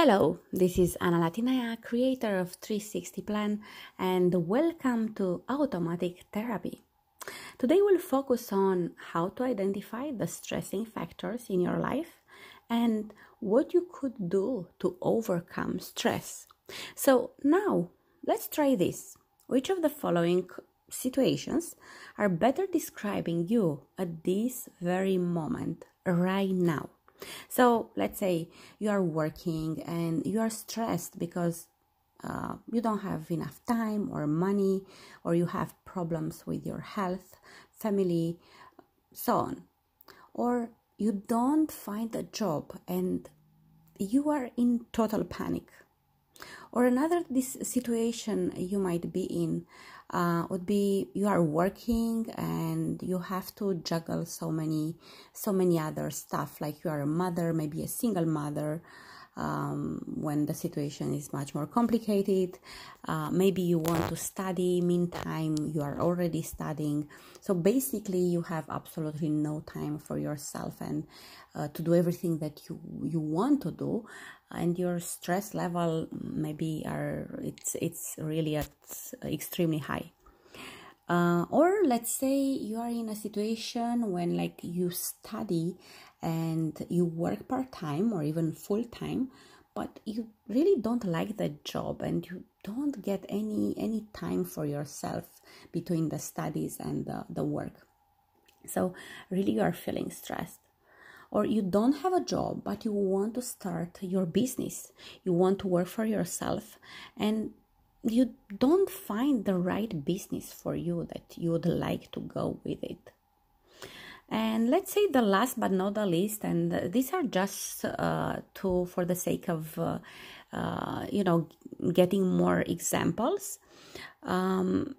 Hello, this is Anna Latinaya, creator of 360 Plan, and welcome to Automatic Therapy. Today we'll focus on how to identify the stressing factors in your life and what you could do to overcome stress. So, now let's try this. Which of the following situations are better describing you at this very moment, right now? So let's say you are working and you are stressed because uh, you don't have enough time or money, or you have problems with your health, family, so on. Or you don't find a job and you are in total panic. Or another this situation you might be in uh, would be you are working and you have to juggle so many so many other stuff. Like you are a mother maybe a single mother um, when the situation is much more complicated. Uh, maybe you want to study meantime you are already studying. So basically you have absolutely no time for yourself and uh, to do everything that you you want to do. And your stress level maybe are it's it's really at extremely high. Uh, or let's say you are in a situation when like you study and you work part-time or even full-time but you really don't like the job and you don't get any any time for yourself between the studies and the, the work. So really you are feeling stressed. Or you don't have a job but you want to start your business. You want to work for yourself and you don't find the right business for you that you would like to go with it and let's say the last but not the least and these are just uh, to for the sake of uh, uh, you know getting more examples. Um,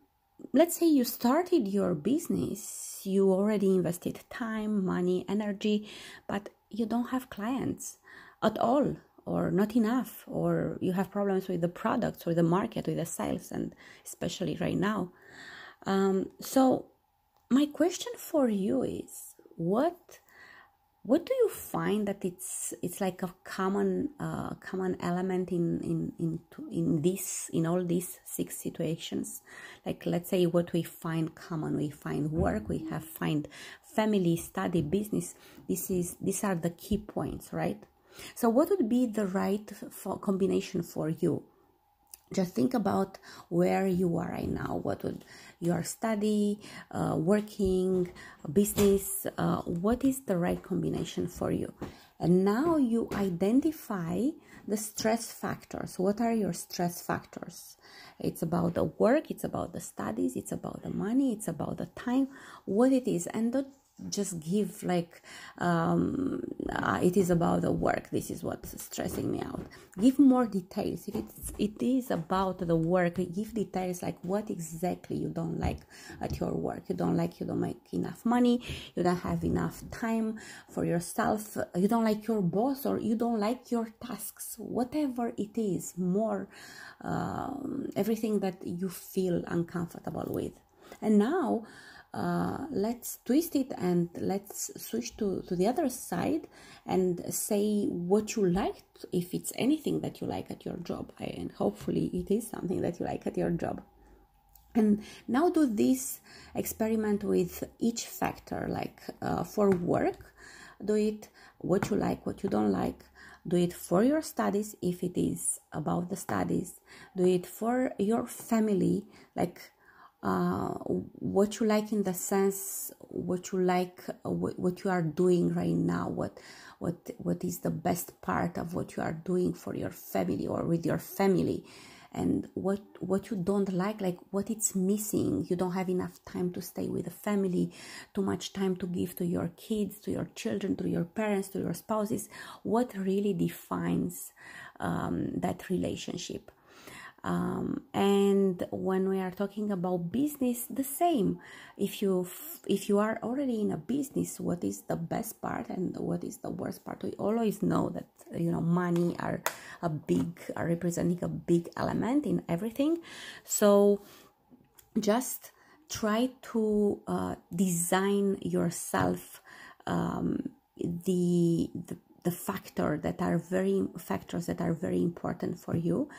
let's say you started your business, you already invested time, money, energy, but you don't have clients at all or not enough or you have problems with the products or the market with the sales and especially right now. Um, so my question for you is what what do you find that it's it's like a common uh, common element in in in in this in all these six situations? Like let's say what we find common we find work we have find family study business. This is these are the key points right? So what would be the right for combination for you just think about where you are right now. What would your study uh, working business uh, what is the right combination for you? And now you identify the stress factors. What are your stress factors? It's about the work it's about the studies it's about the money it's about the time what it is. And just give like um, uh, it is about the work. This is what's stressing me out. Give more details. If it's it is about the work give details like what exactly you don't like at your work. You don't like you don't make enough money. You don't have enough time for yourself. You don't like your boss or you don't like your tasks. Whatever it is more um, everything that you feel uncomfortable with. And now uh, let's twist it and let's switch to, to the other side and say what you like if it's anything that you like at your job. And hopefully it is something that you like at your job. And now do this experiment with each factor like uh, for work. Do it what you like what you don't like. Do it for your studies if it is about the studies. Do it for your family like uh, what you like in the sense what you like uh, what, what you are doing right now what what what is the best part of what you are doing for your family or with your family and what what you don't like like what it's missing. You don't have enough time to stay with the family too much time to give to your kids to your children to your parents to your spouses. What really defines um, that relationship um, and when we are talking about business the same. If you if you are already in a business what is the best part and what is the worst part? We always know that you know money are a big are representing a big element in everything. So just try to uh, design yourself um, the, the the factor that are very factors that are very important for you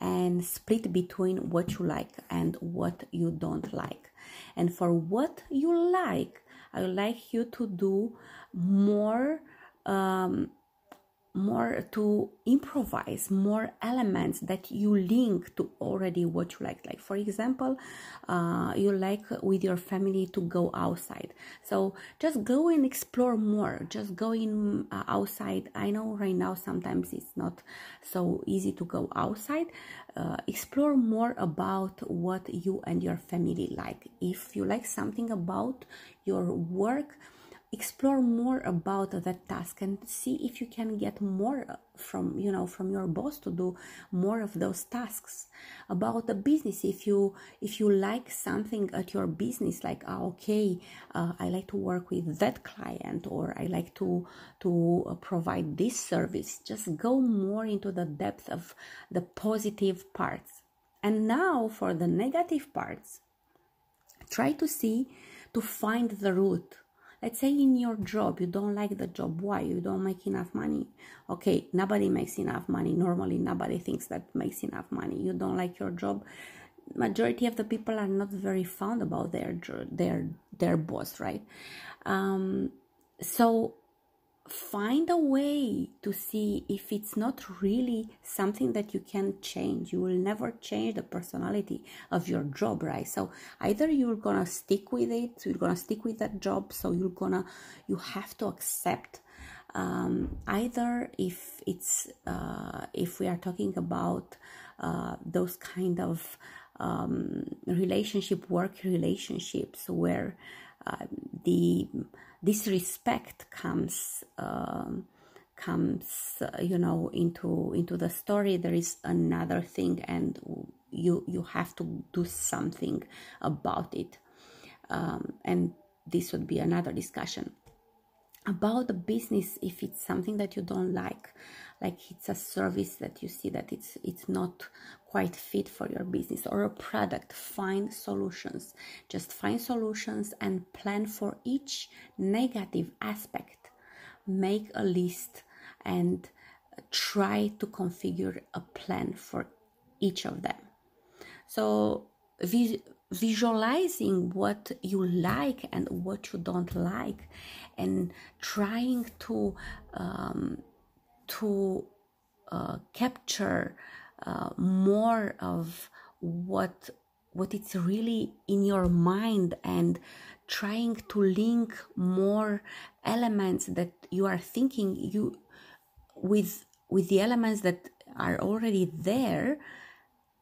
and split between what you like and what you don't like. And for what you like i would like you to do more um, more to improvise more elements that you link to already what you like. Like for example uh, you like with your family to go outside. So just go and explore more. Just go in uh, outside. I know right now sometimes it's not so easy to go outside. Uh, explore more about what you and your family like. If you like something about your work explore more about that task and see if you can get more from you know from your boss to do more of those tasks. About the business if you if you like something at your business like oh, okay uh, i like to work with that client or i like to to uh, provide this service just go more into the depth of the positive parts. And now for the negative parts try to see to find the root let's say in your job you don't like the job. Why? You don't make enough money? Okay nobody makes enough money. Normally nobody thinks that makes enough money. You don't like your job. Majority of the people are not very fond about their their their boss right? Um, so find a way to see if it's not really something that you can change. You will never change the personality of your job right? So either you're gonna stick with it you're gonna stick with that job so you're gonna you have to accept um, either if it's uh, if we are talking about uh, those kind of um, relationship work relationships where uh, the disrespect comes um, comes uh, you know into into the story. There is another thing and you you have to do something about it. Um, and this would be another discussion about the business if it's something that you don't like like it's a service that you see that it's it's not quite fit for your business or a product find solutions. Just find solutions and plan for each negative aspect. Make a list and try to configure a plan for each of them. So visualizing what you like and what you don't like and trying to um, to uh, capture uh, more of what what it's really in your mind and trying to link more elements that you are thinking you with with the elements that are already there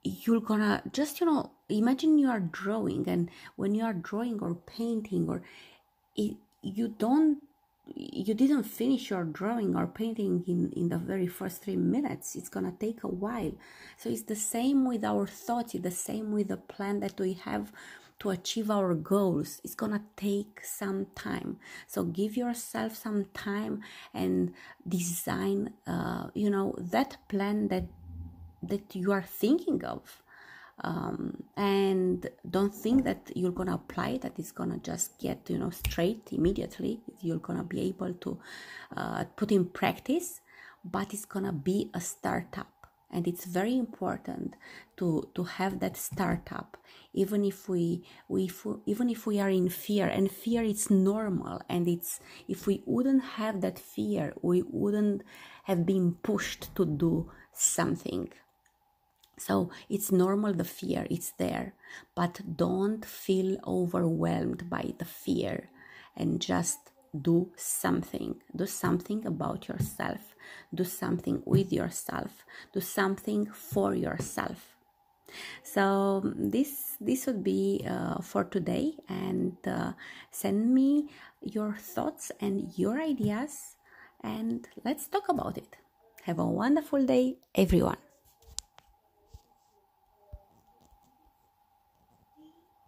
you're gonna just you know imagine you are drawing and when you are drawing or painting or it, you don't you didn't finish your drawing or painting in, in the very first three minutes. It's gonna take a while. So it's the same with our thoughts, it's the same with the plan that we have to achieve our goals. It's gonna take some time. So give yourself some time and design uh, you know that plan that that you are thinking of um, and don't think that you're gonna apply it, that it's gonna just get you know straight immediately. You're gonna be able to uh, put in practice but it's gonna be a startup. And it's very important to to have that startup. Even if we, we if we, even if we are in fear and fear is normal and it's if we wouldn't have that fear we wouldn't have been pushed to do something so it's normal, the fear, it's there, but don't feel overwhelmed by the fear and just do something. Do something about yourself, do something with yourself, do something for yourself. So this this would be uh, for today, and uh, send me your thoughts and your ideas, and let's talk about it. Have a wonderful day, everyone.